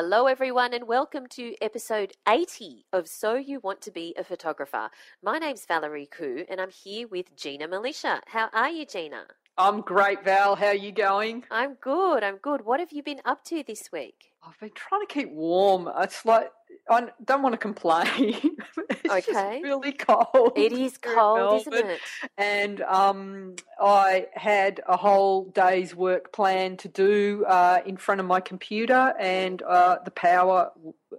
Hello, everyone, and welcome to episode 80 of So You Want to Be a Photographer. My name's Valerie Khoo, and I'm here with Gina Milicia. How are you, Gina? I'm great, Val. How are you going? I'm good. I'm good. What have you been up to this week? I've been trying to keep warm. It's like I don't want to complain. it's Okay. just really cold. It is cold, isn't it? And um, I had a whole day's work planned to do uh, in front of my computer, and uh, the power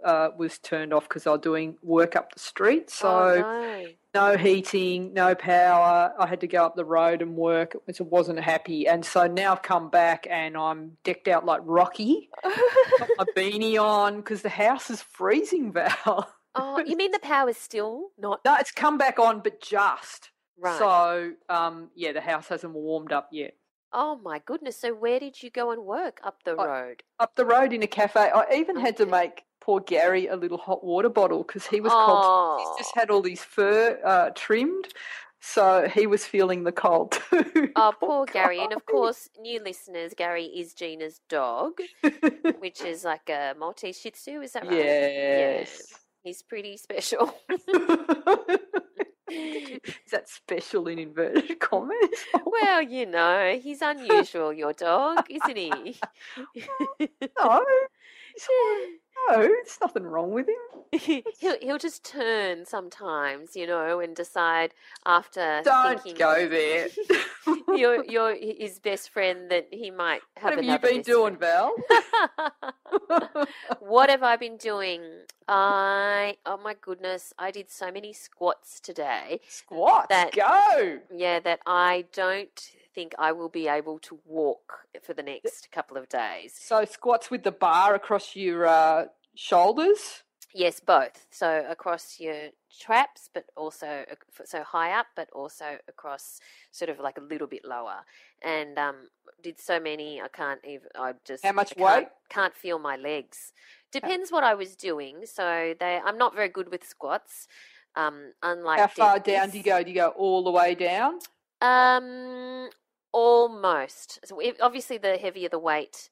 uh, was turned off because I was doing work up the street. So oh, no. No heating, no power. I had to go up the road and work. It wasn't happy, and so now I've come back and I'm decked out like Rocky. Got my beanie on because the house is freezing, Val. oh, you mean the power's still not No, it's come back on, but just. right? So, um, yeah, the house hasn't warmed up yet. oh, my goodness. So, where did you go and work up the I- road? Up the road in a cafe, I even had to make poor Gary a little hot water bottle because he was cold. Oh. He's just had all these fur uh, trimmed, so he was feeling the cold too. Oh, poor Gary. And of course, new listeners, Gary is Gina's dog, which is like a Maltese Shih Tzu. Is that right? yes. He's pretty special. Is that special in inverted commas? well, you know, he's unusual, your dog, isn't he? no, no, there's nothing wrong with him. he'll he'll just turn sometimes, you know, and decide after Don't thinking go there. you're you're his best friend that he might have what have you been doing, friend. Val? what have I been doing? I oh my goodness, I did so many squats today. Squats, That- go. Yeah, that I don't think I will be able to walk for the next couple of days. So squats with the bar across your uh, shoulders. Yes, both. So across your traps, but also so high up, but also across sort of like a little bit lower. And um, did so many. I can't even. I just How much I can't, weight? Can't feel my legs. Depends what I was doing. So they. I'm not very good with squats. Um, unlike How far down do you go? Do you go all the way down? Um, almost. So obviously, the heavier the weight,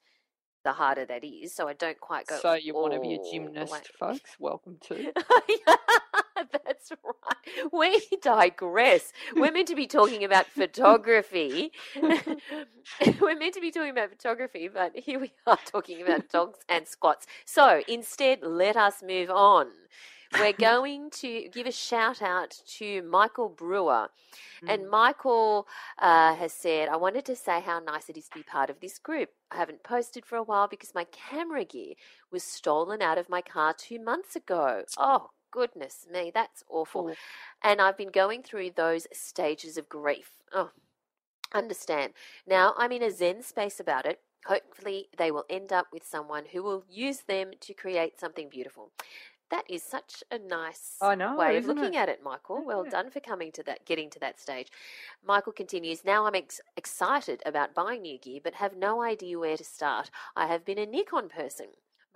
the harder that is. So I don't quite go. so you want to be a gymnast, way. folks? Welcome to. That's right. We digress. We're meant to be talking about photography. We're meant to be talking about photography, but here we are talking about dogs and squats. So instead, let us move on. We're going to give a shout out to Michael Brewer. Mm. And Michael uh, has said, I wanted to say how nice it is to be part of this group. I haven't posted for a while because my camera gear was stolen out of my car two months ago. Oh, goodness me, that's awful. Oh. And I've been going through those stages of grief. Oh, understand. Now I'm in a Zen space about it. Hopefully, they will end up with someone who will use them to create something beautiful. That is such a nice know, way of looking it? at it, Michael. Well Yeah. done for coming to that, getting to that stage. Michael continues, Now I'm ex- excited about buying new gear, but have no idea where to start. I have been a Nikon person,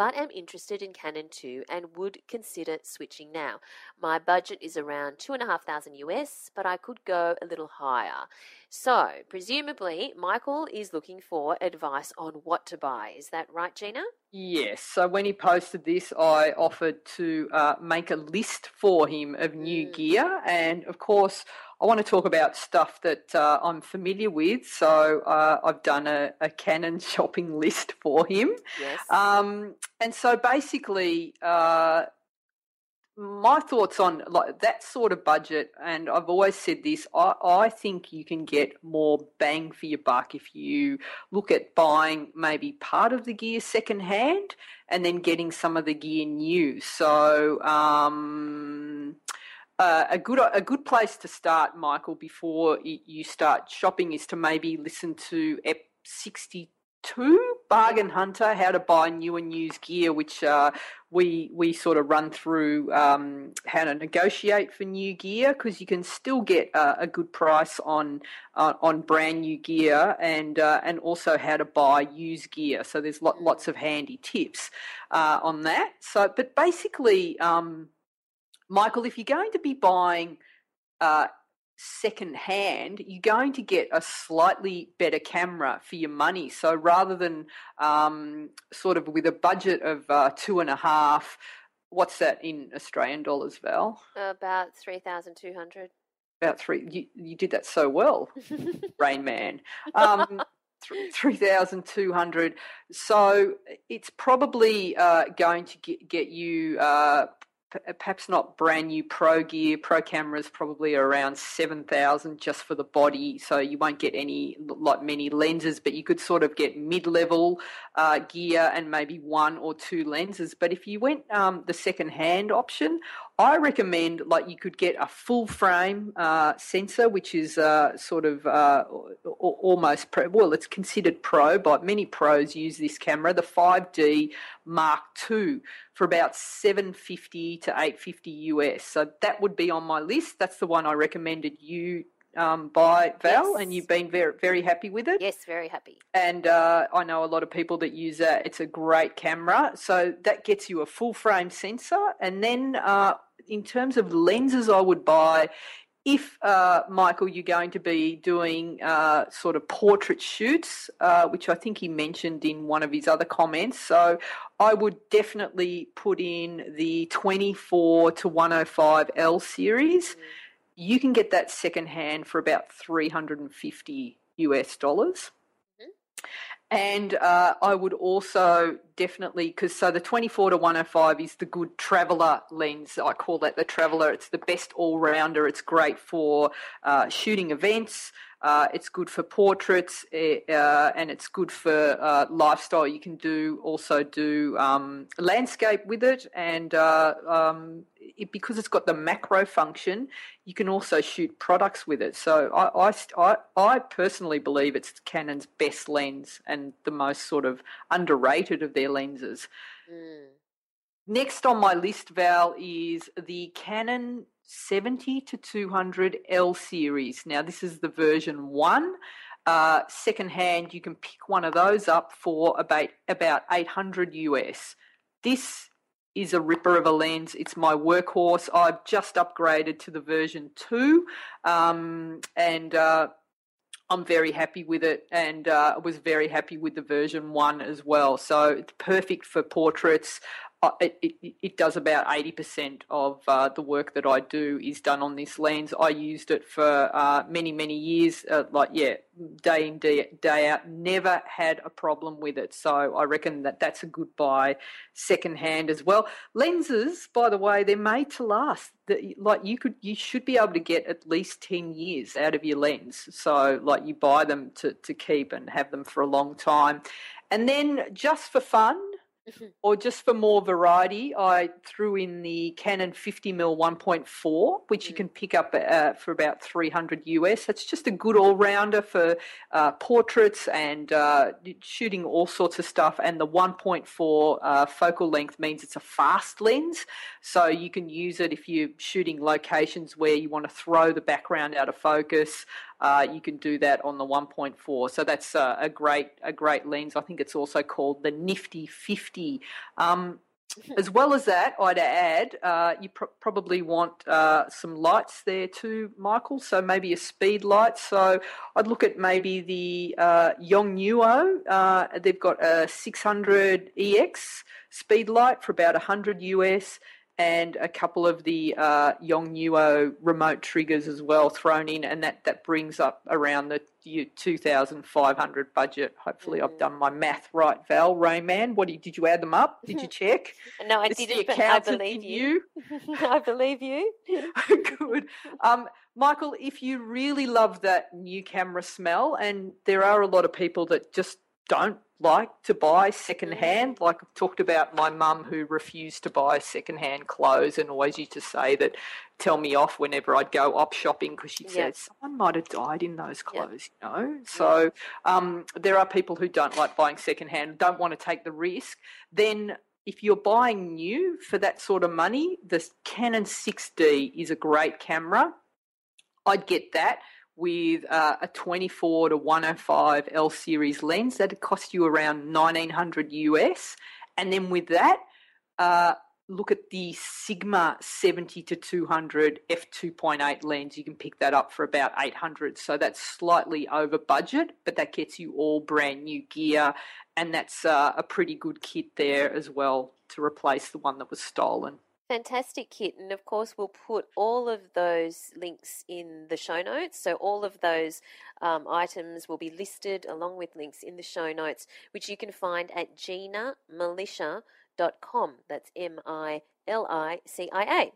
but am interested in Canon too and would consider switching now. My budget is around two and a half thousand US, but I could go a little higher. So, presumably, Michael is looking for advice on what to buy. Is that right, Gina? Yes. So when he posted this, I offered to uh, make a list for him of new Mm. gear. And of course, I want to talk about stuff that uh, I'm familiar with. So uh, I've done a, a Canon shopping list for him. Yes. Um, and so basically, uh, my thoughts on like that sort of budget, and I've always said this. I, I think you can get more bang for your buck if you look at buying maybe part of the gear second hand and then getting some of the gear new. So. Um, uh, a good a good place to start, Michael, before you start shopping is to maybe listen to Ep sixty two bargain hunter how to buy new and used gear which uh, we we sort of run through um, how to negotiate for new gear because you can still get uh, a good price on uh, on brand new gear and uh, and also how to buy used gear. So there's lot, lots of handy tips uh, on that. So but basically um, Michael if you're going to be buying uh, second hand, you're going to get a slightly better camera for your money. So rather than um, sort of with a budget of uh, two and a half, what's that in Australian dollars, Val? About 3,200. About three. You, you did that so well, Rain Man. Um, 3,200. So it's probably uh, going to get, get you uh, perhaps not brand new pro gear. Pro cameras probably around seven thousand just for the body, so you won't get any like many lenses, but you could sort of get mid-level uh, gear and maybe one or two lenses. But if you went um, the second-hand option, I recommend like you could get a full frame uh, sensor, which is uh, sort of uh, almost pro. Well, it's considered pro, but many pros use this camera, the 5D Mark II, for about 750 to 850 US. So that would be on my list. That's the one I recommended you um, by Val, yes. and you've been very very happy with it. Yes, very happy. And uh, I know a lot of people that use that. It's a great camera, so that gets you a full frame sensor, and then uh, in terms of lenses, I would buy. If uh, Michael, you're going to be doing uh, sort of portrait shoots, uh, which I think he mentioned in one of his other comments, so I would definitely put in the 24 to 105 L series. Mm you can get that secondhand for about 350 US dollars. Mm-hmm. And uh, I would also definitely, because so the 24 to 105 is the good traveller lens. I call that the traveller. It's the best all rounder. It's great for uh, shooting events. Uh, it's good for portraits eh, uh, and it's good for uh, lifestyle. You can do also do um, landscape with it, and uh, um, it, because it's got the macro function, you can also shoot products with it. So I, I, I, I personally believe it's Canon's best lens and the most sort of underrated of their lenses. Mm. Next on my list, Val, is the Canon 70 to 200 L series. Now, this is the version one. Uh, secondhand, you can pick one of those up for about about 800 US. This is a ripper of a lens. It's my workhorse. I've just upgraded to the version two, um, and uh, I'm very happy with it, and uh, was very happy with the version one as well. So it's perfect for portraits. It, it, it, does about 80% of uh, the work that I do is done on this lens. I used it for uh, many, many years, uh, like, yeah, day in, day, day out, never had a problem with it. So I reckon that that's a good buy secondhand as well. Lenses, by the way, they're made to last. Like you could, you should be able to get at least 10 years out of your lens. So like you buy them to, to keep and have them for a long time. And then just for fun, Mm-hmm. Or just for more variety, I threw in the Canon 50mm 1.4, which you mm. can pick up uh, for about 300 US. That's just a good all rounder for uh, portraits and uh, shooting all sorts of stuff. And the 1.4 uh, focal length means it's a fast lens, so you can use it if you're shooting locations where you want to throw the background out of focus. Uh, you can do that on the 1.4. So that's uh, a great a great lens. I think it's also called the Nifty 50. Um, as well as that, I'd add uh, you pr- probably want uh, some lights there too, Michael. So maybe a speed light. So I'd look at maybe the uh, Yongnuo. Uh, they've got a 600 EX speed light for about 100 US and a couple of the uh, Yongnuo remote triggers as well thrown in, and that, that brings up around the 2,500 budget. Hopefully, mm. I've done my math right, Val. Rain Man, what did, did you add them up? Did you check? no, I didn't, but I believe you. you. I believe you. Good. Um, Michael, if you really love that new camera smell, and there are a lot of people that just don't like to buy secondhand. Like I've talked about my mum who refused to buy secondhand clothes and always used to say that tell me off whenever I'd go op shopping because she said someone might have died in those clothes, you know. So um, there are people who don't like buying secondhand, don't want to take the risk. Then if you're buying new for that sort of money, the Canon 6D is a great camera. I'd get that with uh, a 24 to 105 L series lens. That'd cost you around 1900 US. And then with that, uh, look at the Sigma 70 to 200 f2.8 lens. You can pick that up for about 800. So that's slightly over budget, but that gets you all brand new gear. And that's uh, a pretty good kit there as well to replace the one that was stolen. Fantastic kit, and of course, we'll put all of those links in the show notes. So, all of those um, items will be listed along with links in the show notes, which you can find at ginamilicia.com. That's M I L I C I A.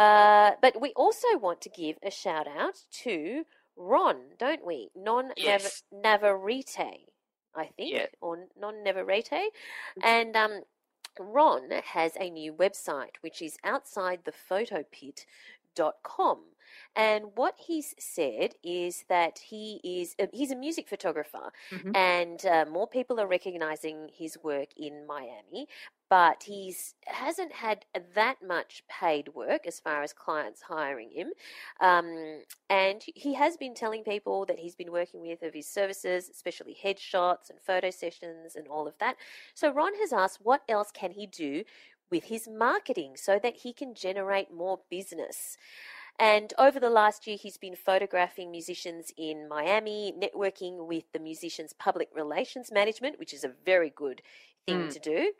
Uh, but we also want to give a shout out to Ron, don't we? Non yes. Navarrete, I think, yeah. or non Navarrete. Mm-hmm. And um, Ron has a new website which is outsidethephoto.pit.com. And what he's said is that he is uh, he's a music photographer, mm-hmm. and uh, more people are recognizing his work in Miami but he's hasn't had that much paid work as far as clients hiring him. Um, and he has been telling people that he's been working with of his services, especially headshots and photo sessions and all of that. So Ron has asked, what else can he do with his marketing so that he can generate more business? And over the last year, he's been photographing musicians in Miami, networking with the musicians' public relations management, which is a very good thing mm. to do.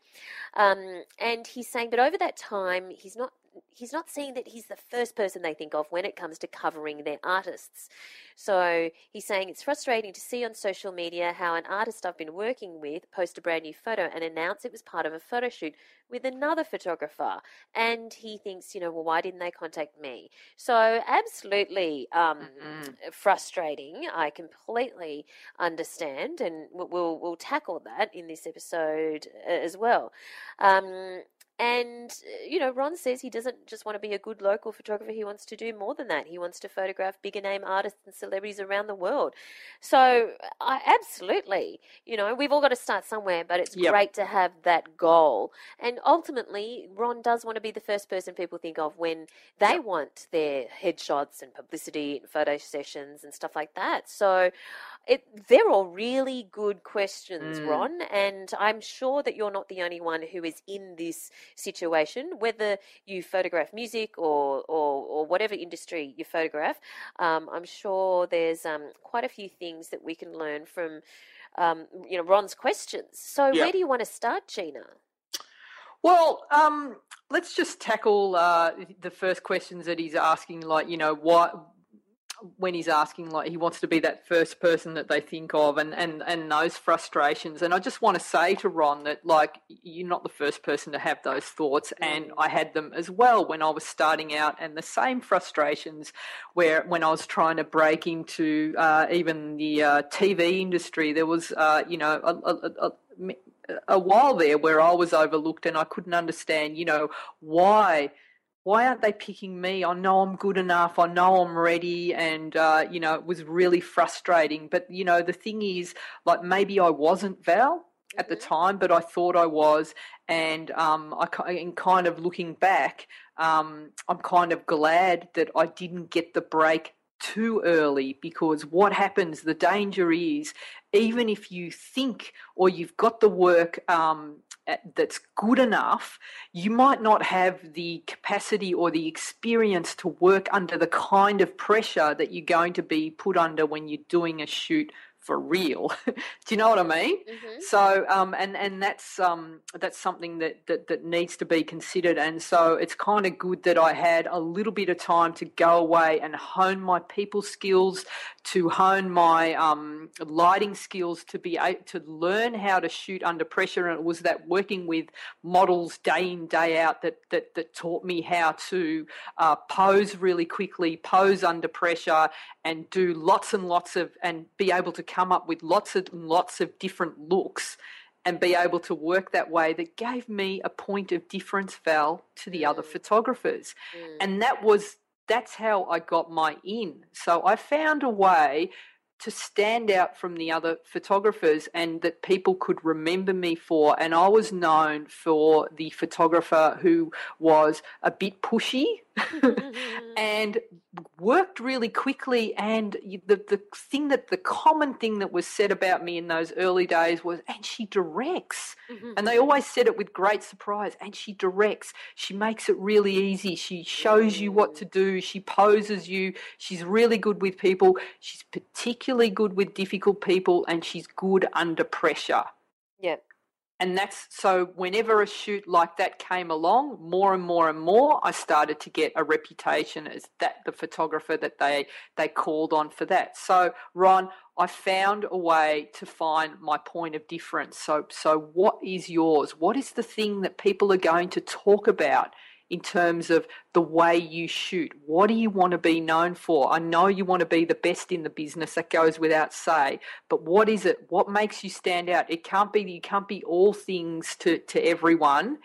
Um, and he's saying that over that time, he's not he's not seeing that he's the first person they think of when it comes to covering their artists. So he's saying it's frustrating to see on social media how an artist I've been working with post a brand new photo and announce it was part of a photo shoot with another photographer. And he thinks, you know, well, why didn't they contact me? So absolutely um, mm-hmm. frustrating. I completely understand, and we'll we'll tackle that in this episode uh, as well. Um, and, uh, you know, Ron says he doesn't just want to be a good local photographer, he wants to do more than that. He wants to photograph bigger name artists and celebrities around the world. So, I absolutely, you know, we've all got to start somewhere, but it's yep. great to have that goal. And ultimately, Ron does want to be the first person people think of when they yep. want their headshots and publicity and photo sessions and stuff like that. So, it, they're all really good questions, mm. Ron, and I'm sure that you're not the only one who is in this situation. Whether you photograph music or or, or whatever industry you photograph, um, I'm sure there's um, quite a few things that we can learn from, um, you know, Ron's questions. So, where do you want to start, Gina? Well, um, let's just tackle uh, the first questions that he's asking, like you know, what when he's asking like he wants to be that first person that they think of and and and those frustrations. And i just want to say to ron that like you're not the first person to have those thoughts and i had them as well when i was starting out and the same frustrations where when i was trying to break into uh, even the uh, tv industry there was uh, you know a, a, a a while there where I was overlooked and I couldn't understand, you know, why why aren't they picking me? I know I'm good enough. I know I'm ready. And, uh, you know, it was really frustrating. But, you know, the thing is, like, maybe I wasn't Val at the mm-hmm. time, but I thought I was. And um, I, in kind of looking back, um, I'm kind of glad that I didn't get the break too early because what happens, the danger is, even if you think or you've got the work um, that's good enough, you might not have the capacity or the experience to work under the kind of pressure that you're going to be put under when you're doing a shoot for real. Do you know what I mean? Mm-hmm. So, um, and and that's um, that's something that, that that needs to be considered. And so, it's kind of good that I had a little bit of time to go away and hone my people skills, to hone my um, lighting skills, to be able to learn how to shoot under pressure. And it was that working with models day in day out that that that taught me how to uh, pose really quickly, pose under pressure, and do lots and lots of and be able to come up with lots and lots of different looks and be able to work that way that gave me a point of difference, Val, to the other Mm. photographers. Mm. And that was that's how I got my in. So I found a way to stand out from the other photographers and that people could remember me for. And I was known for the photographer who was a bit pushy and worked really quickly. And the, the thing that the common thing that was said about me in those early days was, and she directs. Mm-hmm. And they always said it with great surprise. And she directs. She makes it really easy. She shows you what to do. She poses you. She's really good with people. She's particularly good with difficult people. And she's good under pressure. Yep. And that's so whenever a shoot like that came along, more and more and more, I started to get a reputation as that the photographer that they they called on for that. So Ron, I found a way to find my point of difference. So so what is yours? What is the thing that people are going to talk about in terms of the way you shoot? What do you want to be known for? I know you want to be the best in the business, that goes without say, but what is it? What makes you stand out? It can't be you can't be all things to, to everyone.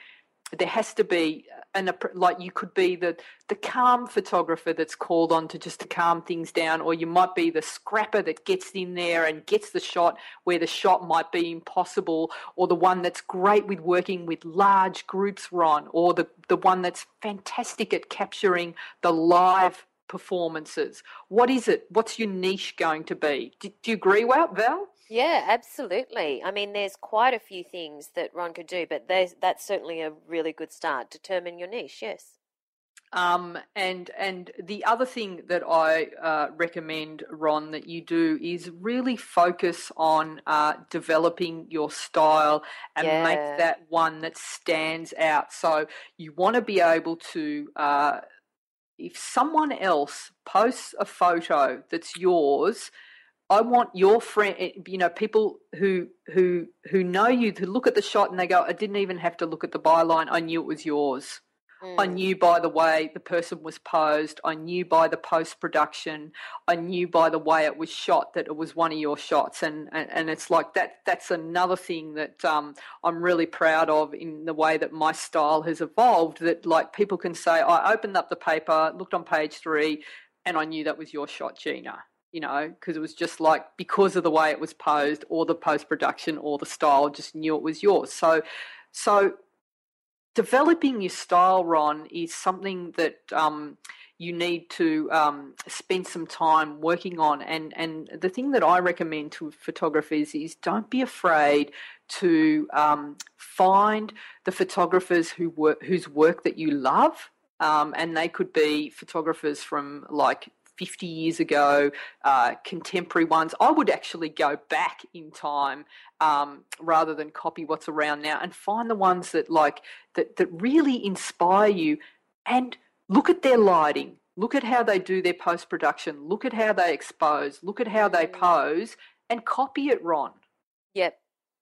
There has to be an like you could be the the calm photographer that's called on to just to calm things down, or you might be the scrapper that gets in there and gets the shot where the shot might be impossible, or the one that's great with working with large groups, Ron, or the the one that's fantastic at capturing the live performances. What is it? What's your niche going to be? Do, do you agree, Val? Yeah, absolutely. I mean, there's quite a few things that Ron could do, but that's certainly a really good start. Determine your niche, yes. Um, and and the other thing that I uh, recommend, Ron, that you do is really focus on uh, developing your style and Yeah. make that one that stands out. So you want to be able to. Uh, if someone else posts a photo that's yours, I want your friend, you know, people who who who know you to look at the shot and they go, "I didn't even have to look at the byline. I knew it was yours." I Mm. knew by the way the person was posed. I knew by the post production. I knew by the way it was shot that it was one of your shots. And and, and it's like that. That's another thing that um, I'm really proud of in the way that my style has evolved. That like people can say, I opened up the paper, looked on page three, and I knew that was your shot, Gina. You know, because it was just like because of the way it was posed, or the post production, or the style, just knew it was yours. So, so developing your style, Ron, is something that um, you need to um, spend some time working on. And, and the thing that I recommend to photographers is don't be afraid to um, find the photographers who work, whose work that you love. Um, and they could be photographers from like 50 years ago, uh, contemporary ones. I would actually go back in time um, rather than copy what's around now and find the ones that like that that really inspire you and look at their lighting look at how they do their post production look at how they expose look at how they Mm. pose and copy it ron Yep.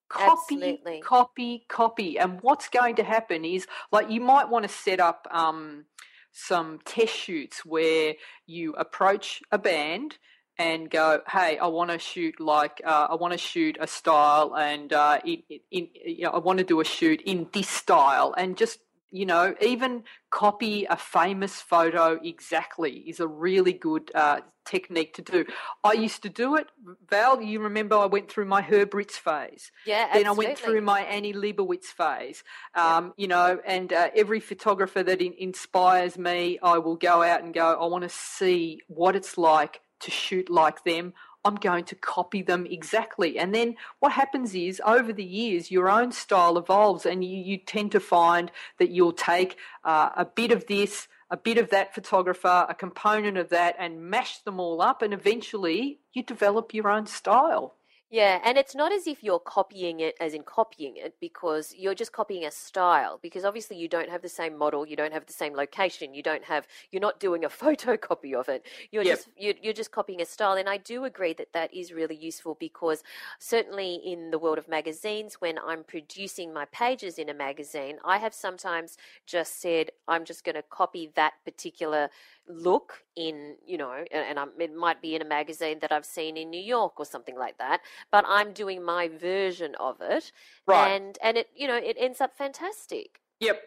copy Absolutely. copy copy and what's going to happen is like you might want to set up um, some test shoots where you approach a band and go, hey, I want to shoot like uh, I want to shoot a style, and uh, in, in, you know, I want to do a shoot in this style, and just you know, even copy a famous photo exactly is a really good uh, technique to do. I used to do it, Val. You remember I went through my Herb Ritts phase. Yeah, Then I went through my Annie Leibovitz phase, Yeah. um, you know, and uh, every photographer that in- inspires me, I will go out and go, I want to see what it's like to shoot like them. I'm going to copy them exactly. And then what happens is over the years, your own style evolves and you, you tend to find that you'll take uh, a bit of this, a bit of that photographer, a component of that, and mash them all up. And eventually you develop your own style. Yeah, and it's not as if you're copying it as in copying it because you're just copying a style because obviously you don't have the same model, you don't have the same location, you don't have you're not doing a photocopy of it. You're Yep. just you're, you're just copying a style and I do agree that that is really useful because certainly in the world of magazines when I'm producing my pages in a magazine, I have sometimes just said I'm just going to copy that particular look in, you know, and, it might be in a magazine that I've seen in New York or something like that but I'm doing my version of it, Right. and and it you know it ends up fantastic. Yep.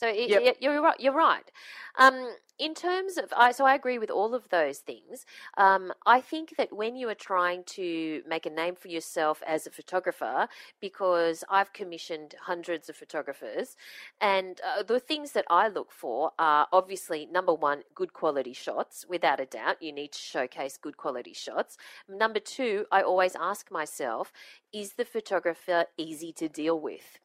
So it, Yep. it- you're right. You're right. Um, in terms of, I, so I agree with all of those things. Um, I think that when you are trying to make a name for yourself as a photographer, because I've commissioned hundreds of photographers, and uh, the things that I look for are obviously number one, good quality shots. Without a doubt, you need to showcase good quality shots. Number two, I always ask myself, is the photographer easy to deal with?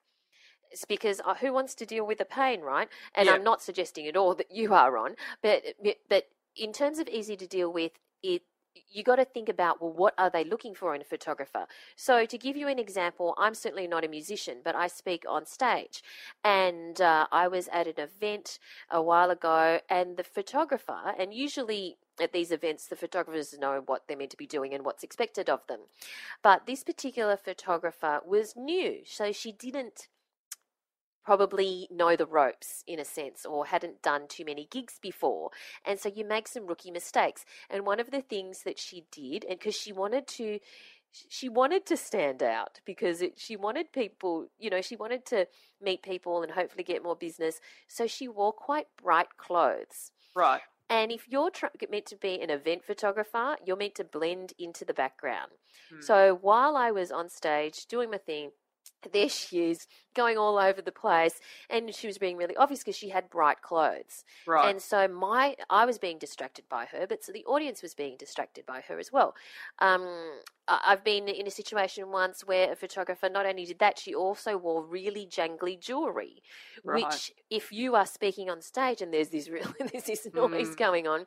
It's because uh, who wants to deal with the pain, right? And Yeah. I'm not suggesting at all that you are on, but but in terms of easy to deal with, it you got to think about well, what are they looking for in a photographer? So to give you an example, I'm certainly not a musician, but I speak on stage, and uh, I was at an event a while ago, and the photographer, and usually at these events, the photographers know what they're meant to be doing and what's expected of them. But this particular photographer was new, so she didn't probably know the ropes in a sense or hadn't done too many gigs before. And so you make some rookie mistakes. And one of the things that she did, and because she wanted to, she wanted to stand out because it, she wanted people, you know, she wanted to meet people and hopefully get more business. So she wore quite bright clothes. Right. And if you're tr- meant to be an event photographer, you're meant to blend into the background. Hmm. So while I was on stage doing my thing, there she is going all over the place and she was being really obvious because she had bright clothes Right. and so my i was being distracted by her but so the audience was being distracted by her as well um, i've been in a situation once where a photographer not only did that she also wore really jangly jewelry Right. which if you are speaking on stage and there's this real there's this noise Mm. going on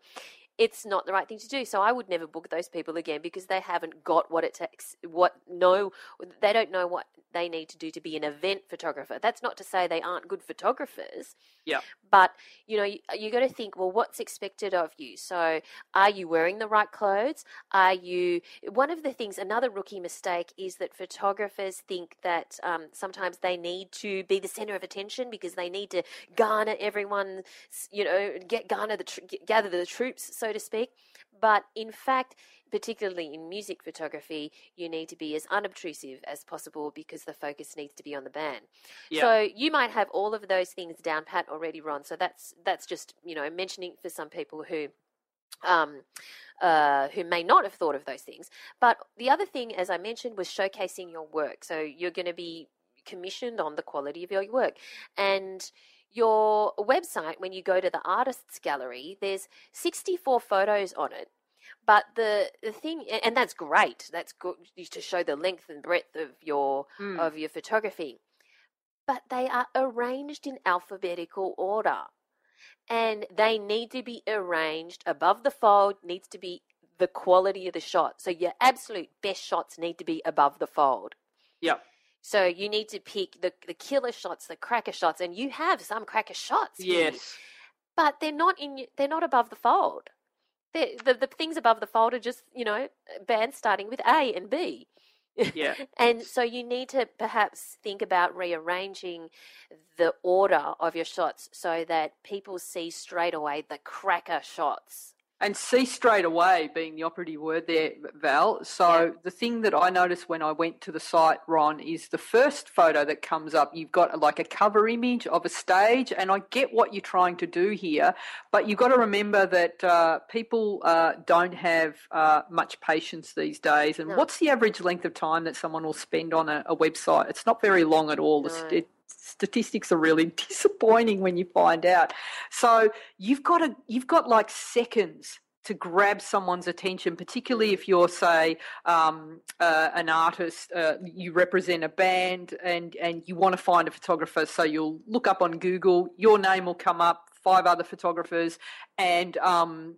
it's not the right thing to do. So I would never book those people again because they haven't got what it takes. What no, they don't know what they need to do to be an event photographer. That's not to say they aren't good photographers. Yep. But you know, you, you got to think. Well, what's expected of you? So, are you wearing the right clothes? Are you? One of the things, another rookie mistake is that photographers think that um, sometimes they need to be the center of attention because they need to garner everyone, you know, get garner the tr- gather the troops, so to speak. But in fact, particularly in music photography, you need to be as unobtrusive as possible because the focus needs to be on the band. Yeah. So you might have all of those things down pat already, Ron. So that's that's just you know mentioning for some people who. Um, uh, who may not have thought of those things. But the other thing, as I mentioned, was showcasing your work. So you're going to be commissioned on the quality of your work. And your website, when you go to the artists gallery, there's 64 photos on it. But the, the thing, and- that's great. That's good to show the length and breadth of your Mm. of your photography. But they are arranged in alphabetical order, and they need to be arranged above the fold. Needs to be the quality of the shot. So your absolute best shots need to be above the fold. Yeah. So you need to pick the the killer shots, the cracker shots, and you have some cracker shots. Yes. but they're not in. They're not above the fold. They're, the the things above the fold are just you know bands starting with A and B. Yeah. And so you need to perhaps think about rearranging the order of your shots so that people see straight away the cracker shots. And see straight away being the operative word there, Val. So Yeah. the thing that I noticed when I went to the site, Ron, is the first photo that comes up. You've got like a cover image of a stage, and I get what you're trying to do here, but you've got to remember that uh, people uh, don't have uh, much patience these days. And No. what's the average length of time that someone will spend on a, a website? It's not very long at all. No. st- statistics are really disappointing when you find out. So you've got to you've got like seconds to grab someone's attention, particularly if you're, say, um, uh, an artist, uh, you represent a band, and and you want to find a photographer. So you'll look up on Google, your name will come up, five other photographers, and um,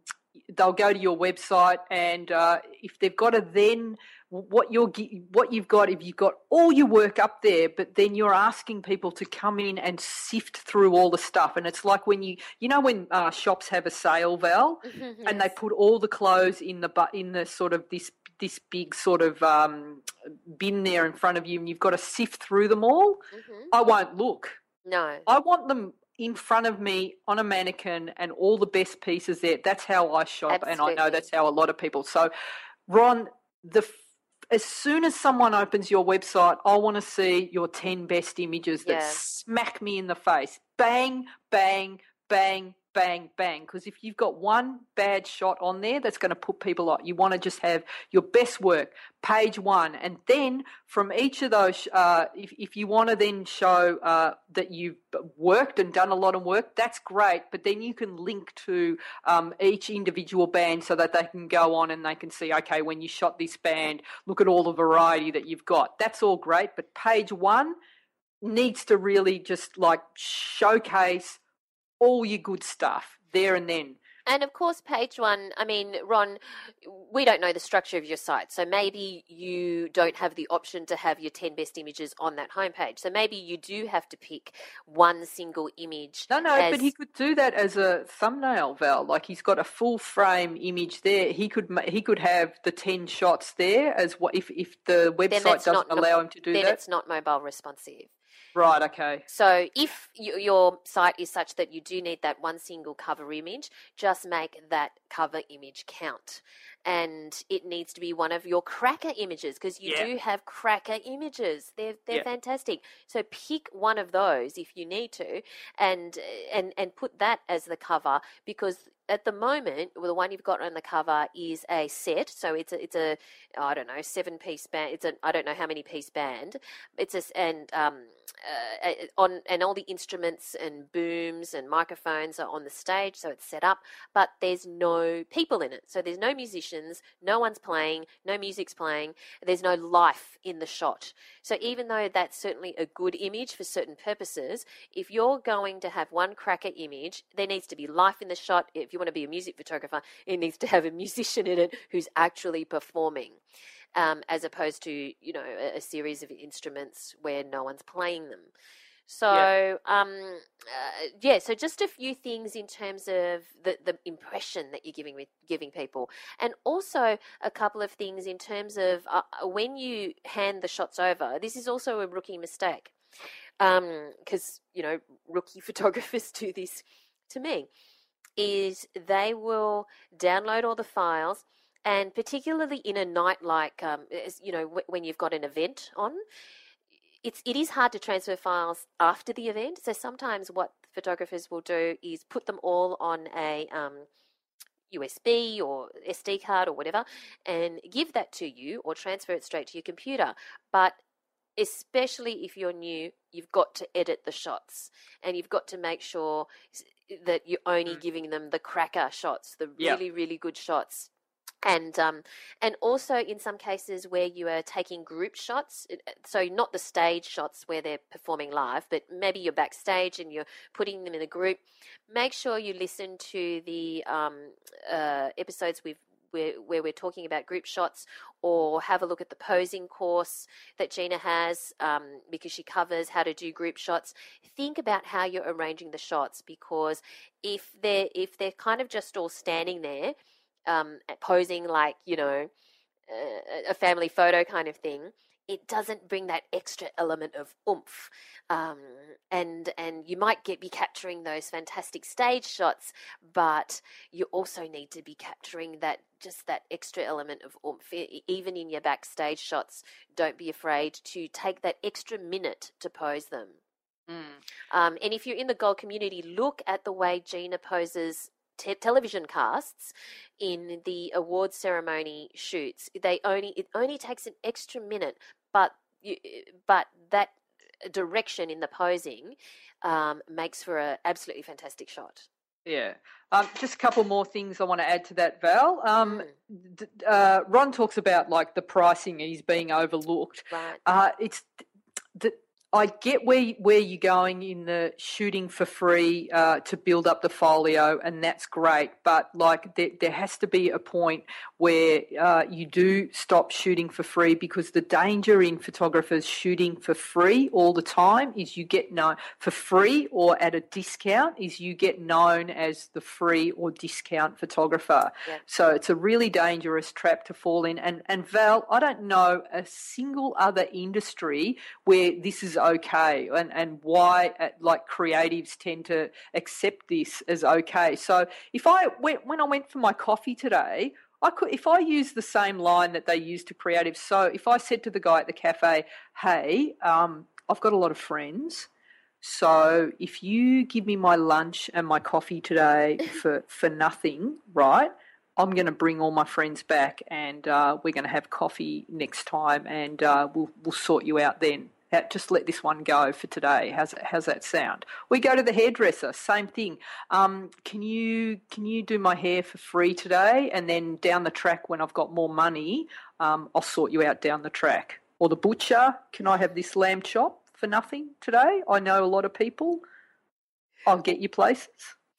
they'll go to your website, and uh, if they've got to then what you're what you've got if you've got all your work up there but then you're asking people to come in and sift through all the stuff and it's like when you you know when uh, shops have a sale val yes. and they put all the clothes in the but in the sort of this this big sort of um, bin there in front of you and you've got to sift through them all mm-hmm. i won't look no i want them in front of me on a mannequin and all the best pieces there that's how i shop Absolutely. and i know that's how a lot of people so ron the as soon as someone opens your website, I want to see your 10 best images that smack me in the face. Bang, bang, bang, bang, bang. Because if you've got one bad shot on there, that's going to put people off. You want to just have your best work, page one. And then from each of those, uh, if, if you want to then show uh, that you've worked and done a lot of work, that's great. But then you can link to um, each individual band so that they can go on and they can see, okay, when you shot this band, look at all the variety that you've got. That's all great. But page one, needs to really just like showcase all your good stuff there and then. And of course, page one, I mean, Ron, we don't know the structure of your site. So maybe you don't have the option to have your 10 best images on that homepage. So maybe you do have to pick one single image. No, no, as... but he could do that as a thumbnail, Val. Like he's got a full frame image there. He could he could have the 10 shots there as what if, if the website doesn't allow him to do then that. Then it's not mobile responsive. Right, okay. So if your site is such that you do need that one single cover image, just make that cover image count. And it needs to be one of your cracker images because you yeah. do have cracker images. They're they're yeah. fantastic. So pick one of those if you need to, and and and put that as the cover because at the moment, well, the one you've got on the cover is a set. So it's a, it's a, I don't know, seven piece band. It's a, I don't know how many piece band. It's a, and, um, uh, on, and all the instruments and booms and microphones are on the stage. So it's set up, but there's no people in it. So there's no musicians, no one's playing, no music's playing. There's no life in the shot. So even though that's certainly a good image for certain purposes, if you're going to have one cracker image, there needs to be life in the shot. If you want to be a music photographer, it needs to have a musician in it who's actually performing. Um, as opposed to you know a, a, series of instruments where no one's playing them. So yeah. Um, uh, yeah, so just a few things in terms of the, the impression that you're giving with giving people, and also a couple of things in terms of uh, when you hand the shots over. This is also a rookie mistake because um, you know rookie photographers do this to me. Is they will download all the files and particularly in a night like um, you know when you've got an event on it's it is hard to transfer files after the event. So sometimes what photographers will do is put them all on a um, USB or SD card or whatever, and give that to you or transfer it straight to your computer. But especially if you're new, you've got to edit the shots and you've got to make sure that you're only mm. giving them the cracker shots, the really, really good shots and um, and also in some cases where you are taking group shots, so not the stage shots where they're performing live, but maybe you're backstage and you're putting them in a group. Make sure you listen to the um, uh, episodes we've where, where, we're talking about group shots, or have a look at the posing course that Gina has um, because she covers how to do group shots. Think about how you're arranging the shots because if they're if they're kind of just all standing there um, posing like you know a family photo kind of thing, it doesn't bring that extra element of oomph. Um, and and you might get be capturing those fantastic stage shots, but you also need to be capturing that just that extra element of oomph. Even in your backstage shots, don't be afraid to take that extra minute to pose them. Mm. Um, and if you're in the gold community, look at the way Gina poses te- television casts in the award ceremony shoots. They only it only takes an extra minute, but you, but that direction in the posing um, makes for an absolutely fantastic shot. Yeah. Um, just a couple more things I want to add to that, Val. Um, mm. uh, Ron talks about like the pricing is being overlooked. Right. Uh, it's the, I get where where you're going in the shooting for free uh, to build up the folio, and that's great. But like, there, there has to be a point where uh, you do stop shooting for free because the danger in photographers shooting for free all the time is you get known for free or at a discount is you get known as the free or discount photographer. Yeah. So it's a really dangerous trap to fall in. And and Val, I don't know a single other industry where this is okay and, and why uh, like creatives tend to accept this as okay. So if I went when I went for my coffee today, I could if I use the same line that they use to creatives. So if I said to the guy at the cafe, "Hey, um, I've got a lot of friends." So if you give me my lunch and my coffee today for, for nothing, right? I'm going to bring all my friends back and uh, we're going to have coffee next time and uh, we'll, we'll sort you out then. Just let this one go for today. How's, how's that sound? We go to the hairdresser, same thing. Um, can you can you do my hair for free today? And then down the track, when I've got more money, um, I'll sort you out down the track. Or the butcher, can I have this lamb chop for nothing today? I know a lot of people. I'll get you places.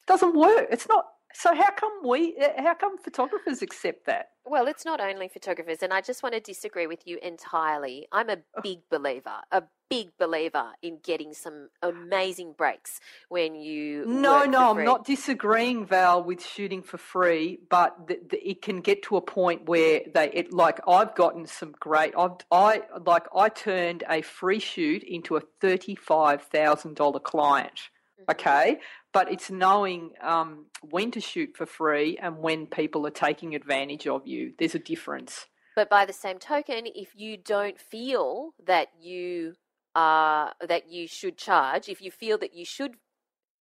Doesn't work. It's not. So how come we? uh, How come photographers accept that? Well, it's not only photographers, and I just want to disagree with you entirely. I'm a big believer, a big believer in getting some amazing breaks when you. No, no, I'm not disagreeing, Val, with shooting for free, but th- th- it can get to a point where they, it, like, I've gotten some great. I've, I like, I turned a free shoot into a thirty-five thousand dollar client. Mhm. Okay, but it's knowing um, when to shoot for free and when people are taking advantage of you. There's a difference. But by the same token, if you don't feel that you are that you should charge, if you feel that you should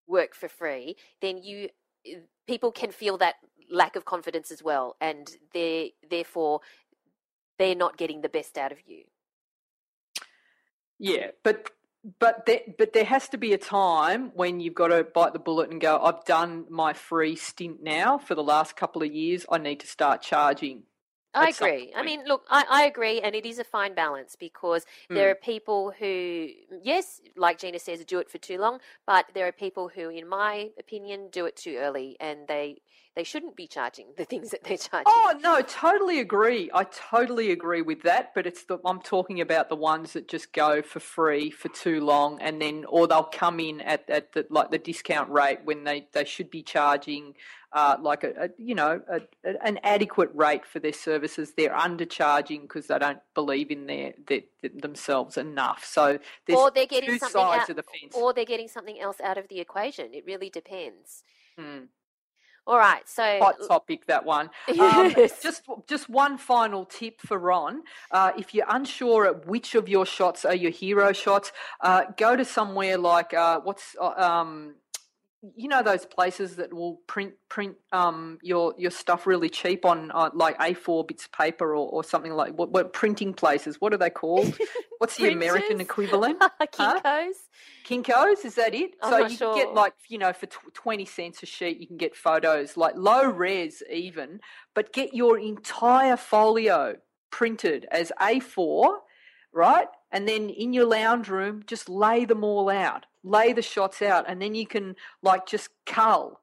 work for free, then you people can feel that lack of confidence as well, and they therefore they're not getting the best out of you. Yeah, but but there, but there has to be a time when you've got to bite the bullet and go. I've done my free stint now for the last couple of years. I need to start charging. I agree. I mean, look, I, I agree, and it is a fine balance because there Mm. are people who, yes, like Gina says, do it for too long, but there are people who, in my opinion, do it too early, and they they shouldn't be charging the things that they're charging. Oh no, totally agree. I totally agree with that. But it's the I'm talking about the ones that just go for free for too long, and then or they'll come in at, at the like the discount rate when they, they should be charging uh, like a, a you know a, a- an adequate rate for their services. They're undercharging because they don't believe in their, their, themselves enough. So there's or they're getting something out, the or they're getting something else out of the equation. It really depends. Hmm. All right, so hot topic that one. Um, just just one final tip for Ron: uh, if you're unsure at which of your shots are your hero shots, uh, go to somewhere like uh, what's uh, um, you know those places that will print print um, your your stuff really cheap on uh, like A4 bits of paper or, or something like what, what printing places? What are they called? What's the American equivalent? Kinko's. Kinko's, is that it? I'm so you can get like, you know, for tw- 20 cents a sheet, you can get photos, like low res even, but get your entire folio printed as A4, right? And then in your lounge room, just lay them all out, lay the shots out, and then you can like just cull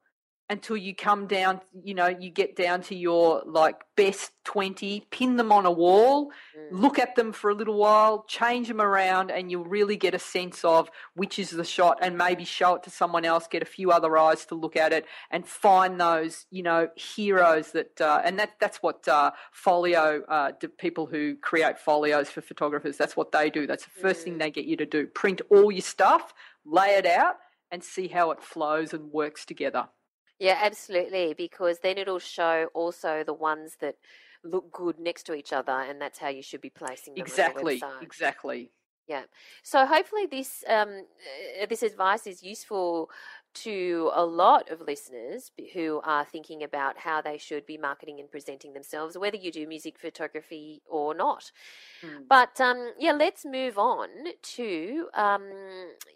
until you come down, you know, you get down to your like best 20, pin them on a wall, Mm. look at them for a little while, change them around, and you'll really get a sense of which is the shot, and maybe show it to someone else, get a few other eyes to look at it, and find those, you know, heroes that, uh, and that that's what uh, folio, uh, people who create folios for photographers, that's what they do. That's the first thing Mm. they get you to do: print all your stuff, lay it out, and see how it flows and works together. Yeah, absolutely. Because then it'll show also the ones that look good next to each other, and that's how you should be placing them. your Exactly, Yeah. So hopefully this um, uh, this advice is useful to a lot of listeners who are thinking about how they should be marketing and presenting themselves, whether you do music photography or not. Mm. But um, yeah, let's move on to um,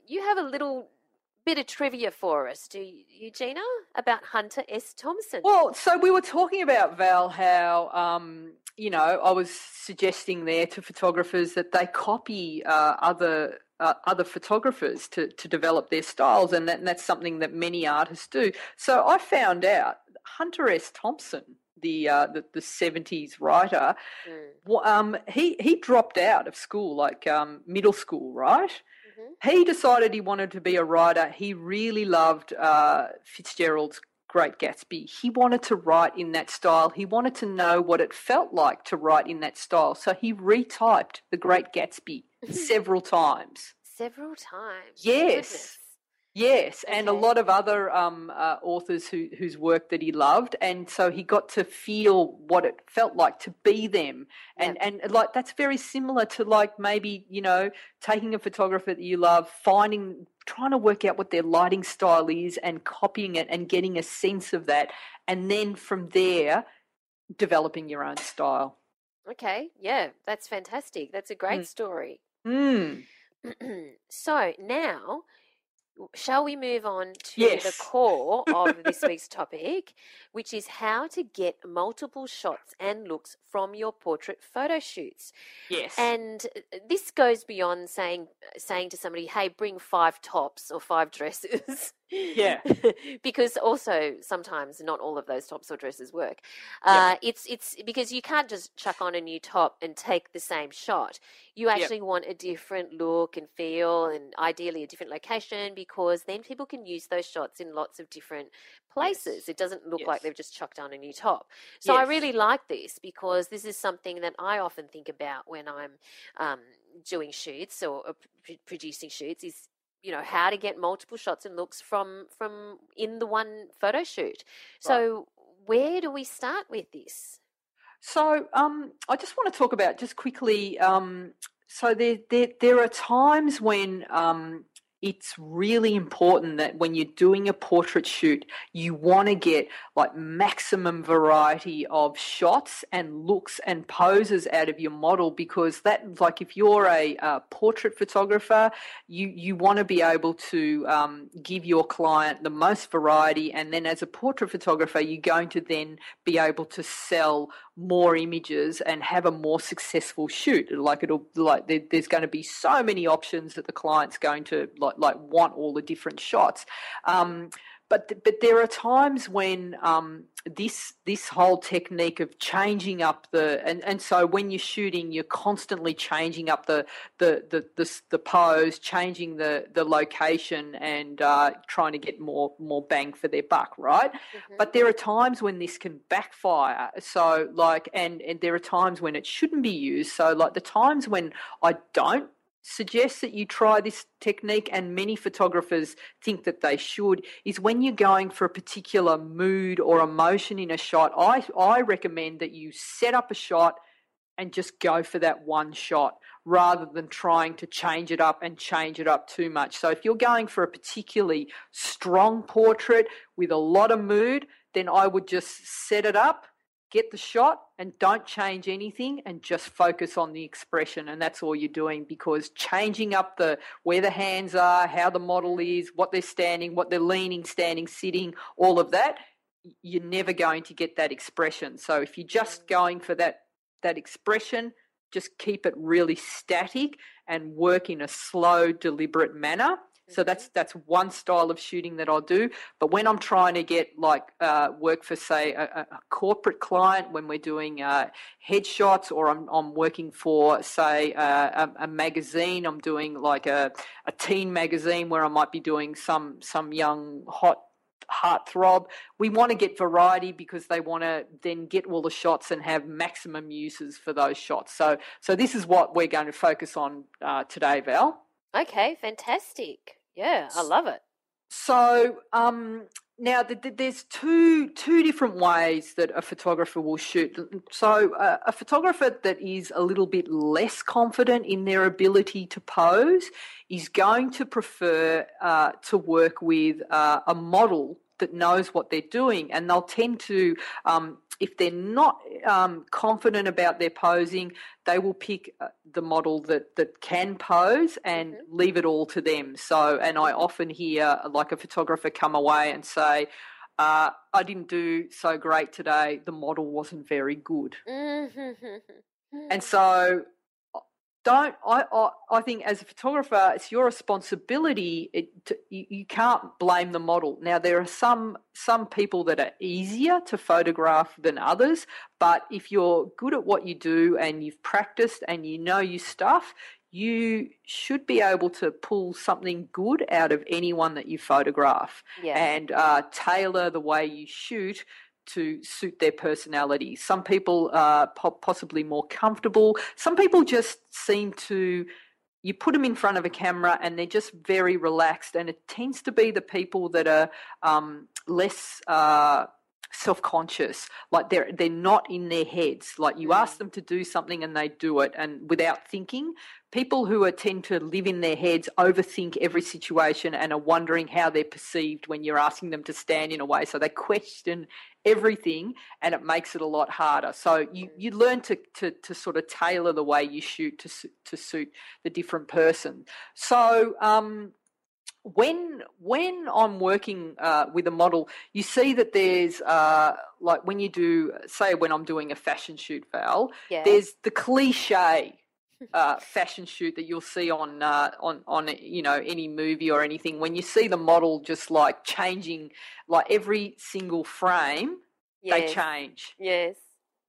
you have a little bit of trivia for us, do you, Gina, about Hunter S. Thompson? Well, so we were talking about Val how um, you know, I was suggesting there to photographers that they copy uh, other uh, other photographers to, to develop their styles, and, that, and that's something that many artists do. So I found out Hunter S. Thompson, the uh, the, the 70s writer, mm. um, he he dropped out of school, like um, middle school, right? Mm-hmm. He decided he wanted to be a writer. He really loved uh, Fitzgerald's Great Gatsby. He wanted to write in that style. He wanted to know what it felt like to write in that style. So he retyped The Great Gatsby several times. Several times. Yes. Goodness. Yes, okay. and a lot of other um, uh, authors who, whose work that he loved, and so he got to feel what it felt like to be them, and yeah. and like that's very similar to like maybe you know taking a photographer that you love, finding trying to work out what their lighting style is, and copying it and getting a sense of that, and then from there developing your own style. Okay, yeah, that's fantastic. That's a great mm. story. Mm. so now shall we move on to yes. the core of this week's topic, which is how to get multiple shots and looks from your portrait photo shoots? Yes. And uh, this goes beyond saying saying to somebody, "Hey, bring five tops or five dresses." Yeah. because also sometimes not all of those tops or dresses work. Uh, It's it's because you can't just chuck on a new top and take the same shot. You actually want a different look and feel, and ideally a different location, because then people can use those shots in lots of different places. Yes. It doesn't look yes. like they've just chucked on a new top. So yes. I really like this because this is something that I often think about when I'm um, doing shoots or, or producing shoots. Is you know how to get multiple shots and looks from from in the one photo shoot so right. where do we start with this so um, i just want to talk about just quickly um, so there, there there are times when um, it's really important that when you're doing a portrait shoot, you want to get like maximum variety of shots and looks and poses out of your model because that, like, if you're a, a portrait photographer, you you want to be able to um, give your client the most variety, and then as a portrait photographer, you're going to then be able to sell more images and have a more successful shoot. Like it'll like there, there's going to be so many options that the client's going to like like want all the different shots. Um, but but there are times when um, this this whole technique of changing up the and, and so when you're shooting you're constantly changing up the the the the, the pose changing the the location and uh, trying to get more more bang for their buck right? Mm-hmm. but there are times when this can backfire. So like and and there are times when it shouldn't be used. So like the times when I don't suggest that you try this technique, and many photographers think that they should, is when you're going for a particular mood or emotion in a shot. I, I recommend that you set up a shot and just go for that one shot rather than trying to change it up and change it up too much. So if you're going for a particularly strong portrait with a lot of mood, then I would just set it up get the shot and don't change anything and just focus on the expression and that's all you're doing because changing up the where the hands are how the model is what they're standing what they're leaning standing sitting all of that you're never going to get that expression. So if you're just going for that that expression just keep it really static and work in a slow deliberate manner so that's that's one style of shooting that I'll do. But when I'm trying to get like uh, work for say a, a, corporate client, when we're doing uh, headshots, or I'm, I'm working for say uh, a, a, magazine, I'm doing like a, a teen magazine where I might be doing some some young hot heartthrob. We want to get variety because they want to then get all the shots and have maximum uses for those shots. So so this is what we're going to focus on uh, today, Val. Okay, fantastic. Yeah, I love it. So um, now the, the, there's two two different ways that a photographer will shoot. So uh, a photographer that is a little bit less confident in their ability to pose is going to prefer uh, to work with uh, a model that knows what they're doing, and they'll tend to um, if they're not um, confident about their posing, they will pick uh, the model that, that can pose and mm-hmm. leave it all to them. So, and I often hear like a photographer come away and say, uh, I didn't do so great today. The model wasn't very good. And so don't I, I, I think as a photographer it's your responsibility it, to, you, you, can't blame the model now there are some some people that are easier to photograph than others but if you're good at what you do and you've practiced and you know your stuff you should be able to pull something good out of anyone that you photograph yeah. and uh, tailor the way you shoot to suit their personality. Some people are possibly more comfortable. Some people just seem to, you put them in front of a camera and they're just very relaxed. And it tends to be the people that are um, less. Uh, self-conscious like they're they're not in their heads like you ask mm. them to do something and they do it and without thinking people who are, tend to live in their heads overthink every situation and are wondering how they're perceived when you're asking them to stand in a way. So they question everything and it makes it a lot harder. So you, you learn to, to, to sort of tailor the way you shoot to, to suit the different person. So, um, when when I'm working uh, with a model, you see that there's uh, like when you do say when I'm doing a fashion shoot, Val, yeah. there's the cliche uh, fashion shoot that you'll see on uh, on on you know any movie or anything when you see the model just like changing like every single frame yes. they change yes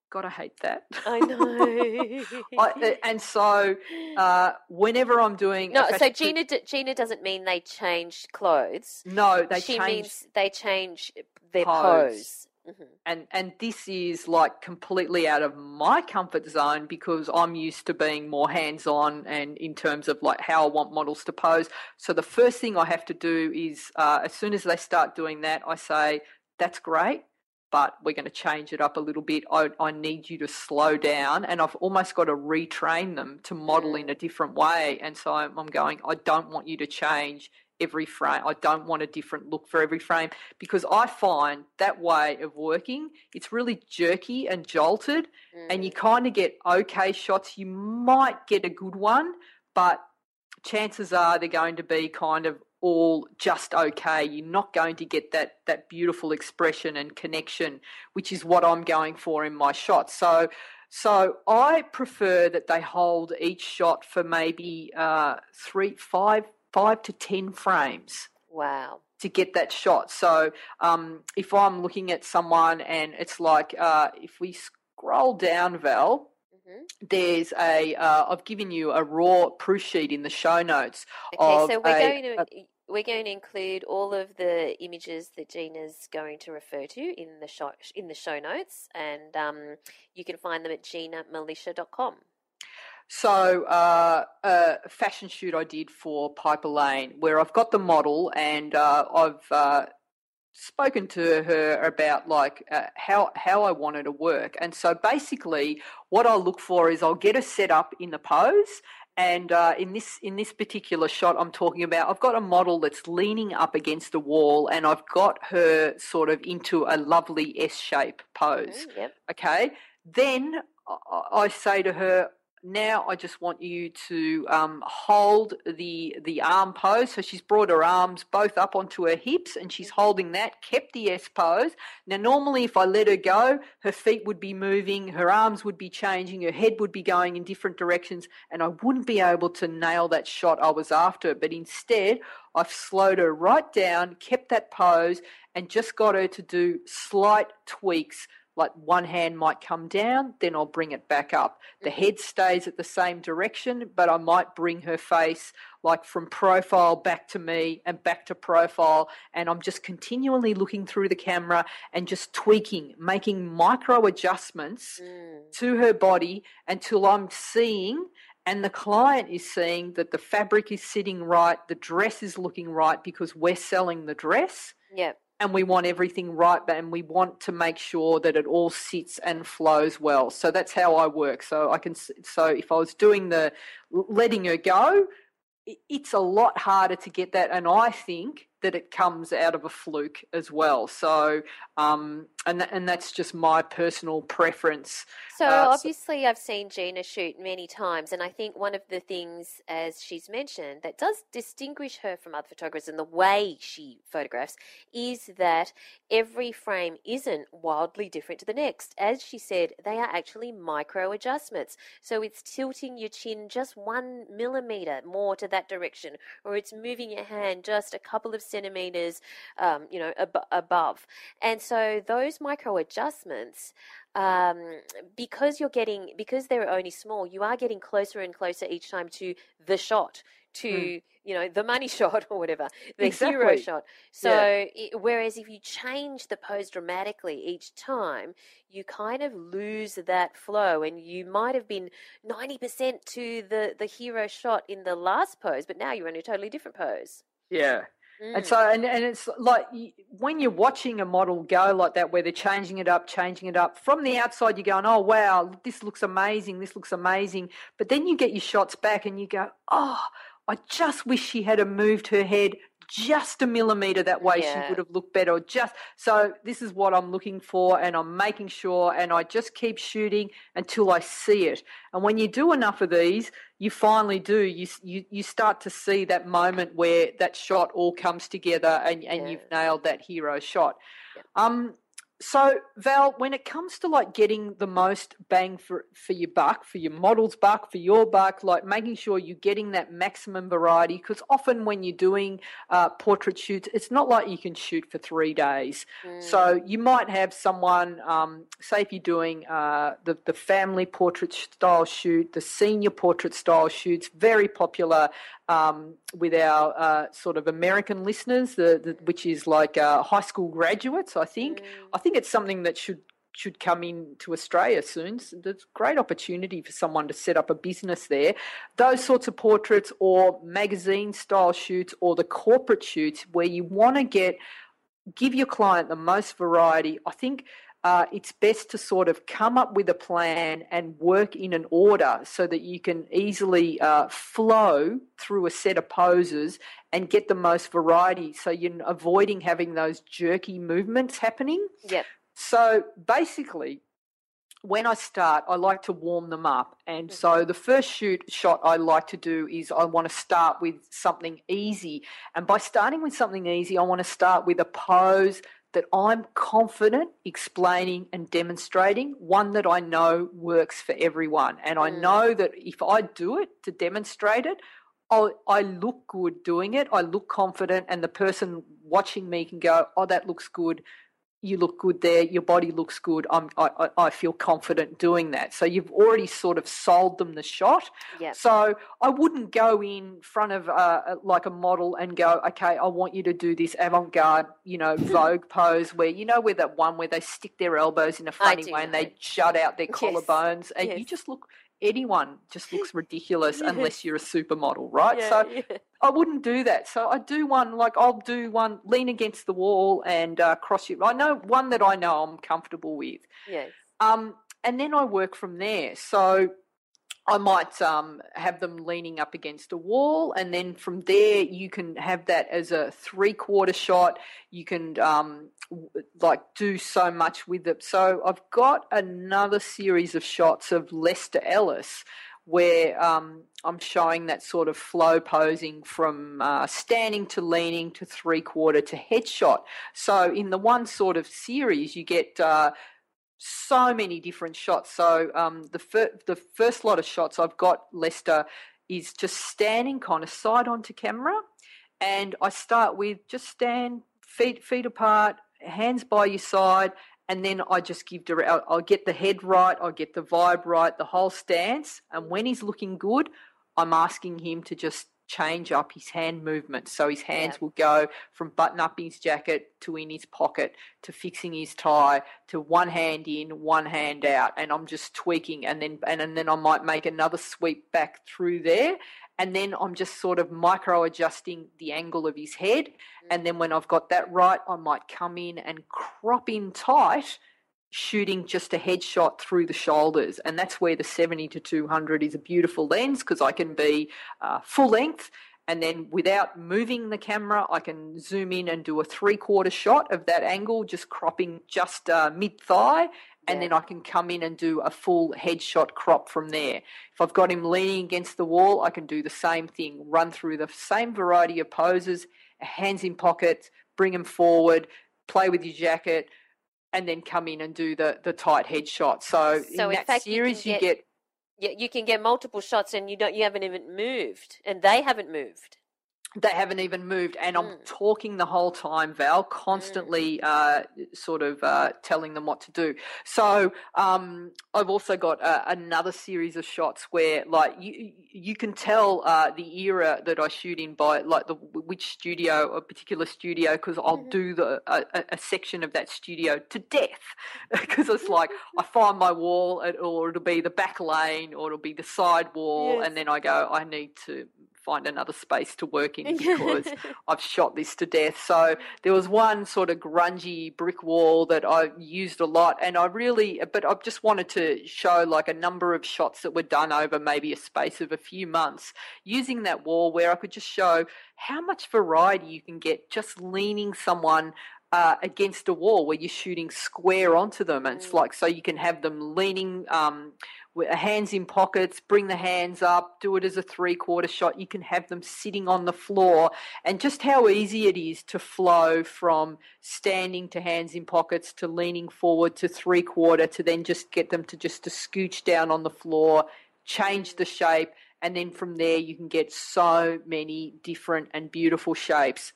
gotta hate that i know I, and so uh, whenever i'm doing no so gina d- gina doesn't mean they change clothes no they she change means they change their pose, pose. Mm-hmm. And and this is like completely out of my comfort zone because I'm used to being more hands on and in terms of like how I want models to pose. So the first thing I have to do is uh, as soon as they start doing that, I say that's great, but we're going to change it up a little bit. I, I need you to slow down, and I've almost got to retrain them to model in a different way. And so I'm, I'm going. I don't want you to change every frame. I don't want a different look for every frame because I find that way of working, it's really jerky and jolted, mm. and you mm. kind of get okay shots. You might get a good one, but chances are they're going to be kind of all just okay. You're not going to get that that beautiful expression and connection, which is what I'm going for in my shots. So. So I prefer that they hold each shot for maybe uh, three, five, five to 10 frames. Wow. To get that shot. So um, if I'm looking at someone and it's like, uh, if we scroll down, Val. There's a. have uh, given you a raw proof sheet in the show notes. Okay, so we're a, going to. A, we're going to include all of the images that Gina's going to refer to in the show in the show notes, and um, you can find them at ginamilicia.com. So, uh, a fashion shoot I did for Piper Lane, where I've got the model and uh, I've uh, spoken to her about like uh, how how I wanted to work. And so, basically, what I look for is I'll get her set up in the pose. And uh, in this in this particular shot, I'm talking about I've got a model that's leaning up against a wall, and I've got her sort of into a lovely S shape pose. Mm, yep. Okay. Then I say to her, now I just want you to um, hold the the arm pose. So she's brought her arms both up onto her hips and she's holding that, kept the S pose. Now normally if I let her go, her feet would be moving, her arms would be changing, her head would be going in different directions, and I wouldn't be able to nail that shot I was after. But instead, I've slowed her right down, kept that pose, and just got her to do slight tweaks like one hand might come down, then I'll bring it back up. The mm-hmm. head stays at the same direction, but I might bring her face like from profile back to me and back to profile. And I'm just continually looking through the camera and just tweaking, making micro adjustments mm. to her body until I'm seeing and the client is seeing that the fabric is sitting right, the dress is looking right because we're selling the dress. Yep and we want everything right and we want to make sure that it all sits and flows well. So that's how i work. So i can so if i was doing the letting her go it's a lot harder to get that. And i think that it comes out of a fluke as well. So, um, and th- and that's just my personal preference. So uh, obviously, I've seen Gina shoot many times, and I think one of the things, as she's mentioned, that does distinguish her from other photographers in the way she photographs is that every frame isn't wildly different to the next. As she said, they are actually micro adjustments. So it's tilting your chin just one millimeter more to that direction, or it's moving your hand just a couple of centimeters, um, you know, ab- above. And so those micro adjustments um, because you're getting because they're only small, you are getting closer and closer each time to the shot, to mm. you know the money shot or whatever, the exactly. hero shot. So yeah. it, whereas if you change the pose dramatically each time, you kind of lose that flow, and you might have been ninety percent to the the hero shot in the last pose, but now you're in a totally different pose. Yeah, Mm. And so, and, and it's like when you're watching a model go like that, where they're changing it up, changing it up, from the outside, you're going, oh, wow, this looks amazing, this looks amazing. But then you get your shots back and you go, oh, I just wish she had moved her head just a millimeter that way yeah. she would have looked better just so this is what i'm looking for and i'm making sure and i just keep shooting until i see it and when you do enough of these you finally do you you, you start to see that moment where that shot all comes together and, and yeah. you've nailed that hero shot yeah. um so Val, when it comes to like getting the most bang for for your buck, for your model's buck, for your buck, like making sure you're getting that maximum variety, because often when you're doing uh, portrait shoots, it's not like you can shoot for three days. Mm. So you might have someone, um, say if you're doing uh, the the family portrait style shoot, the senior portrait style shoots, very popular um, with our uh, sort of American listeners, the, the, which is like uh, high school graduates. I think. Mm. I think it's something that should should come in to Australia soon. So there's a great opportunity for someone to set up a business there. Those sorts of portraits or magazine style shoots or the corporate shoots where you want to get give your client the most variety. I think uh, it's best to sort of come up with a plan and work in an order so that you can easily uh, flow through a set of poses and get the most variety. So you're avoiding having those jerky movements happening. Yep. So basically, when I start, I like to warm them up. And so the first shoot shot I like to do is I want to start with something easy. And by starting with something easy, I want to start with a pose that I'm confident explaining and demonstrating, one that I know works for everyone. And I mm. know that if I do it to demonstrate it, i I look good doing it. I look confident, and the person watching me can go, Oh, that looks good you look good there, your body looks good. I'm, I, I feel confident doing that. So you've already sort of sold them the shot. Yep. So I wouldn't go in front of uh, like a model and go, okay, I want you to do this avant-garde, you know, Vogue pose where you know where that one where they stick their elbows in a funny way and they shut out their collarbones, yes. and yes. you just look anyone just looks ridiculous unless you're a supermodel, right? Yeah, so yeah. I wouldn't do that. So I do one like I'll do one lean against the wall and uh, cross you. I know one that I know I'm comfortable with. Yes. Um, and then I work from there. So I might um, have them leaning up against a wall, and then from there you can have that as a three-quarter shot. You can um, like do so much with it. So I've got another series of shots of Lester Ellis where um, I'm showing that sort of flow posing from uh, standing to leaning to three quarter to headshot. So in the one sort of series, you get uh, so many different shots. So um, the fir- the first lot of shots I've got Lester is just standing kind of side onto camera, and I start with just stand feet feet apart, hands by your side, and then I just give direct. I'll, I'll get the head right, I'll get the vibe right, the whole stance, and when he's looking good, I'm asking him to just change up his hand movement. So his hands yeah. will go from button up his jacket to in his pocket to fixing his tie to one hand in, one hand out. And I'm just tweaking and then and, and then I might make another sweep back through there. And then I'm just sort of micro adjusting the angle of his head. Mm-hmm. And then when I've got that right, I might come in and crop in tight shooting just a headshot through the shoulders. And that's where the 70 to 200 is a beautiful lens because I can be uh, full length and then without moving the camera, I can zoom in and do a three quarter shot of that angle, just cropping just uh, mid thigh, and Yeah. then I can come in and do a full headshot crop from there. If I've got him leaning against the wall, I can do the same thing, run through the same variety of poses, hands in pockets, bring him forward, play with your jacket, and then come in and do the the tight headshot. So, So in in that you series, you get- get Yeah, you can get multiple shots and you don't you haven't even moved and they haven't moved. They haven't even moved, and I'm Mm. talking the whole time, Val, constantly uh, sort of uh, telling them what to do. So um, I've also got uh, another series of shots where, like, you you can tell uh, the era that I shoot in by like the which studio, a particular studio, because I'll Mhm. do the a, a- section of that studio to death, because it's like I find my wall, or it'll be the back lane, or it'll be the side wall, Yes. and then I go, I need to find another space to work in because I've shot this to death. So there was one sort of grungy brick wall that I used a lot, and I really, but I just wanted to show like a number of shots that were done over maybe a space of a few months using that wall where I could just show how much variety you can get just leaning someone. Uh, against a wall where you're shooting square onto them, and it's Mm. like so you can have them leaning um, Uh, hands in pockets, bring the hands up, do it as a three quarter shot. You can have them sitting on the floor, and just how easy it is to flow from standing to hands in pockets to leaning forward to three quarter to then just get them to just to scooch down on the floor, change the shape, and then from there you can get so many different and beautiful shapes.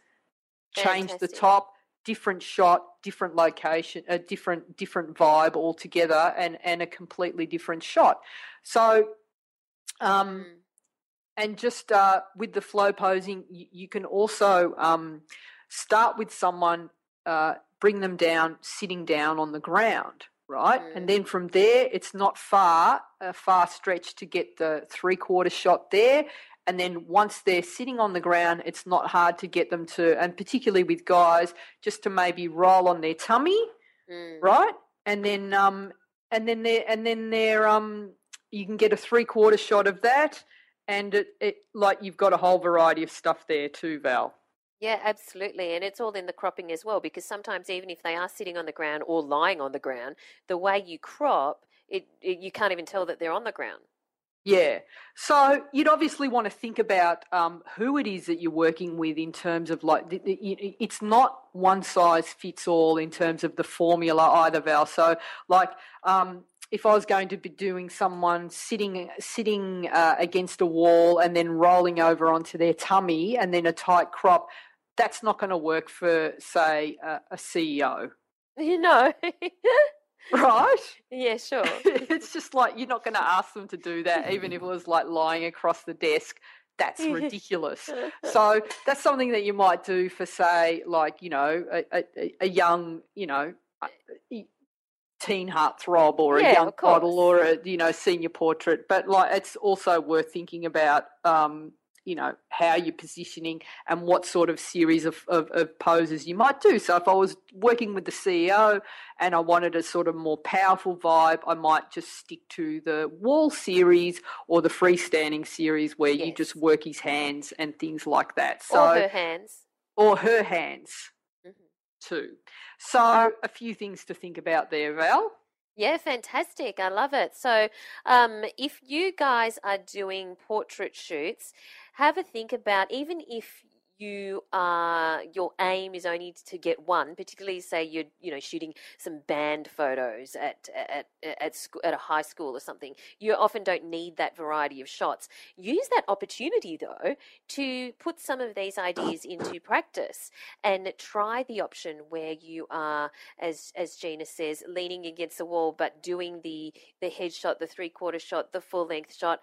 Change the top, different shot, different location, a different different vibe altogether, and and a completely different shot. So, um, Mm. and just uh, with the flow posing, you, you can also um, start with someone, uh, bring them down, sitting down on the ground, right? Mm. And then from there, it's not far, a far stretch to get the three quarter shot there. And then once they're sitting on the ground, it's not hard to get them to, and particularly with guys, just to maybe roll on their tummy, Mm. right? And then um and then they and then they're um you can get a three quarter shot of that and it, it like you've got a whole variety of stuff there too, Val. Yeah, absolutely. And it's all in the cropping as well, because sometimes even if they are sitting on the ground or lying on the ground, the way you crop, it, it you can't even tell that they're on the ground. Yeah. So you'd obviously want to think about um, who it is that you're working with in terms of like, the, the, it's not one size fits all in terms of the formula either, Val. So, like, um, if I was going to be doing someone sitting sitting uh, against a wall and then rolling over onto their tummy and then a tight crop, that's not going to work for, say, a, a CEO, You know. right? yeah, sure. it's just like you're not going to ask them to do that, even if it was like lying across the desk. That's ridiculous. so that's something that you might do for, say, like you know, a, a, a young, you know, a- teen heartthrob or Yeah, a young model or a you know senior portrait. But like, it's also worth thinking about. Um, you know how you're positioning and what sort of series of, of, of poses you might do. So if I was working with the CEO and I wanted a sort of more powerful vibe, I might just stick to the wall series or the freestanding series where you just work his hands and things like that. So or her hands. or her hands Mhm. too. So a few things to think about there, Val. Yeah, fantastic. I love it. So, um, if you guys are doing portrait shoots, have a think about even if you are your aim is only to get one, particularly say you're you know shooting some band photos at at at school, at a high school or something. You often don't need that variety of shots. Use that opportunity though to put some of these ideas into practice and try the option where you are as as Gina says, leaning against the wall, but doing the the headshot, the three quarter shot, the full length shot.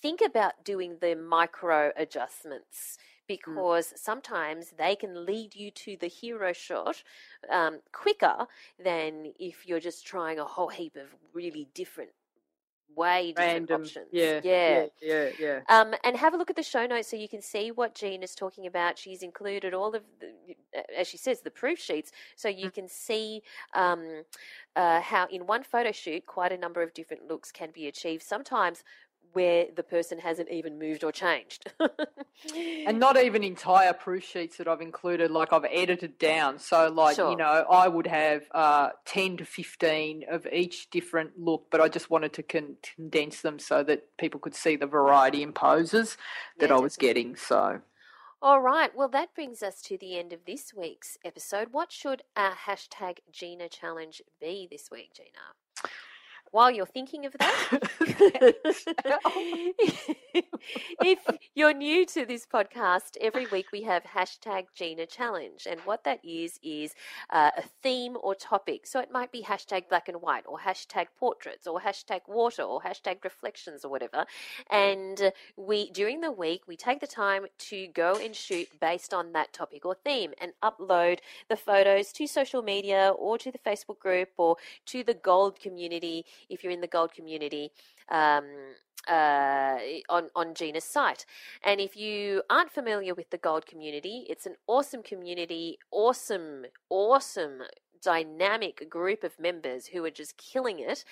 Think about doing the micro adjustments because sometimes they can lead you to the hero shot um, quicker than if you're just trying a whole heap of really different, way different Random. options. Yeah, yeah. yeah, yeah, yeah. Um, and have a look at the show notes so you can see what Jean is talking about. She's included all of, the, as she says, the proof sheets, so you can see um, uh, how in one photo shoot, quite a number of different looks can be achieved. Sometimes where the person hasn't even moved or changed. and not even entire proof sheets that I've included, like I've edited down. So, like, sure. you know, I would have uh, 10 to 15 of each different look, but I just wanted to con- condense them so that people could see the variety in poses that yeah, I was getting. So. All right, well, that brings us to the end of this week's episode. What should our hashtag Gina challenge be this week, Gina? While you're thinking of that, if you're new to this podcast, every week we have hashtag Gina Challenge. And what that is, is uh, a theme or topic. So it might be hashtag black and white, or hashtag portraits, or hashtag water, or hashtag reflections, or whatever. And we, during the week, we take the time to go and shoot based on that topic or theme and upload the photos to social media or to the Facebook group or to the Gold community if you're in the gold community um, uh, on on Gina's site. And if you aren't familiar with the gold community, it's an awesome community, awesome, awesome dynamic group of members who are just killing it.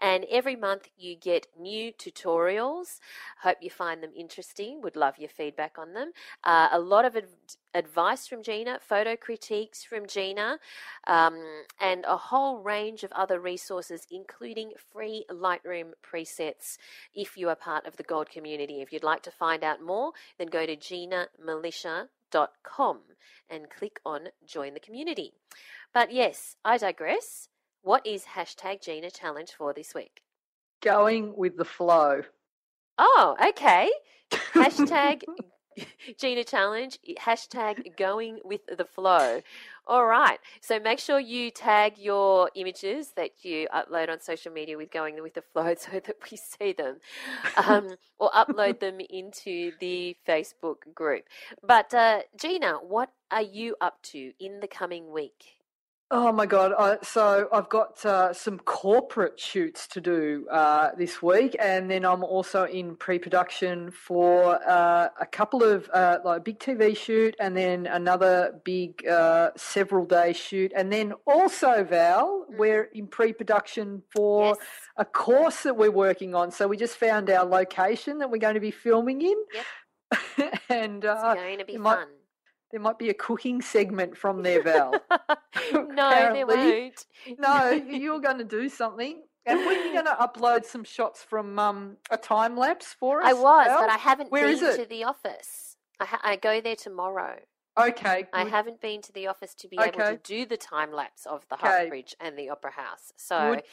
And every month you get new tutorials. Hope you find them interesting. Would love your feedback on them. Uh, a lot of ad- advice from Gina, photo critiques from Gina, um, and a whole range of other resources, including free Lightroom presets if you are part of the Gold community. If you'd like to find out more, then go to ginamilicia.com and click on Join the Community. But yes, I digress. What is hashtag Gina Challenge for this week? Going with the flow. Oh, okay. Hashtag Gina Challenge, hashtag going with the flow. All right. So make sure you tag your images that you upload on social media with going with the flow so that we see them um, or upload them into the Facebook group. But uh, Gina, what are you up to in the coming week? Oh my god! I, so I've got uh, some corporate shoots to do uh, this week, and then I'm also in pre-production for uh, a couple of uh, like a big TV shoot, and then another big uh, several-day shoot, and then also Val, mm. we're in pre-production for yes. a course that we're working on. So we just found our location that we're going to be filming in, yep. and it's uh, going to be fun. Might, there might be a cooking segment from there, Val. no, there won't. no, you're going to do something. And when are you going to upload some shots from um, a time lapse for us? I was, Val? but I haven't Where been to the office. I, ha- I, go there tomorrow. Okay. Good. I haven't been to the office to be okay. able to do the time lapse of the okay. Bridge and the Opera House. So. Good.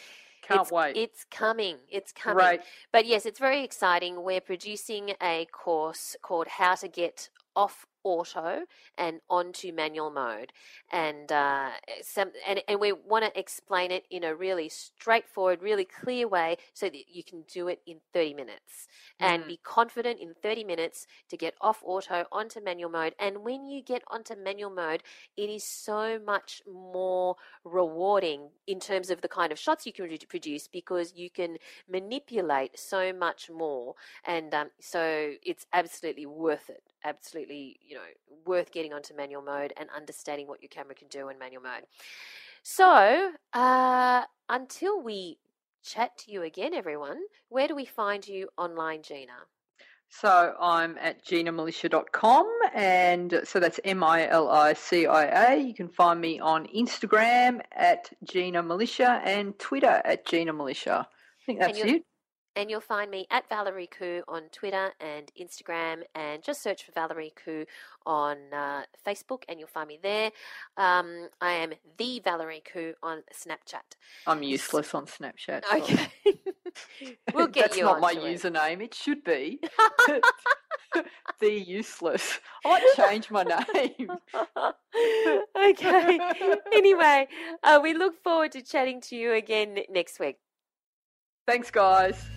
Can't it's, wait. It's coming. It's coming. Right. But yes, it's very exciting. We're producing a course called How to Get Off auto and onto manual mode. And uh, some and, and we want to explain it in a really straightforward really clear way so that you can do it in 30 minutes. And mm. be confident in 30 minutes to get off auto onto manual mode. And when you get onto manual mode it is so much more rewarding in terms of the kind of shots you can produce because you can manipulate so much more. And um, so it's absolutely worth it absolutely, you know, worth getting onto manual mode and understanding what your camera can do in manual mode. So, uh, until we chat to you again, everyone, where do we find you online, Gina? So I'm at ginamilicia.com and so that's M I L I C I A. You can find me on Instagram at Gina Milicia and Twitter at Gina Milicia. I think that's it. And you'll find me at Valerie Khoo on Twitter and Instagram, and just search for Valerie Khoo on uh, Facebook, and you'll find me there. Um, I am the Valerie Khoo on Snapchat. I'm useless on Snapchat. Okay, we'll get That's you. That's not my username. It should be the useless. I might change my name. okay. Anyway, uh, we look forward to chatting to you again next week. Thanks, guys.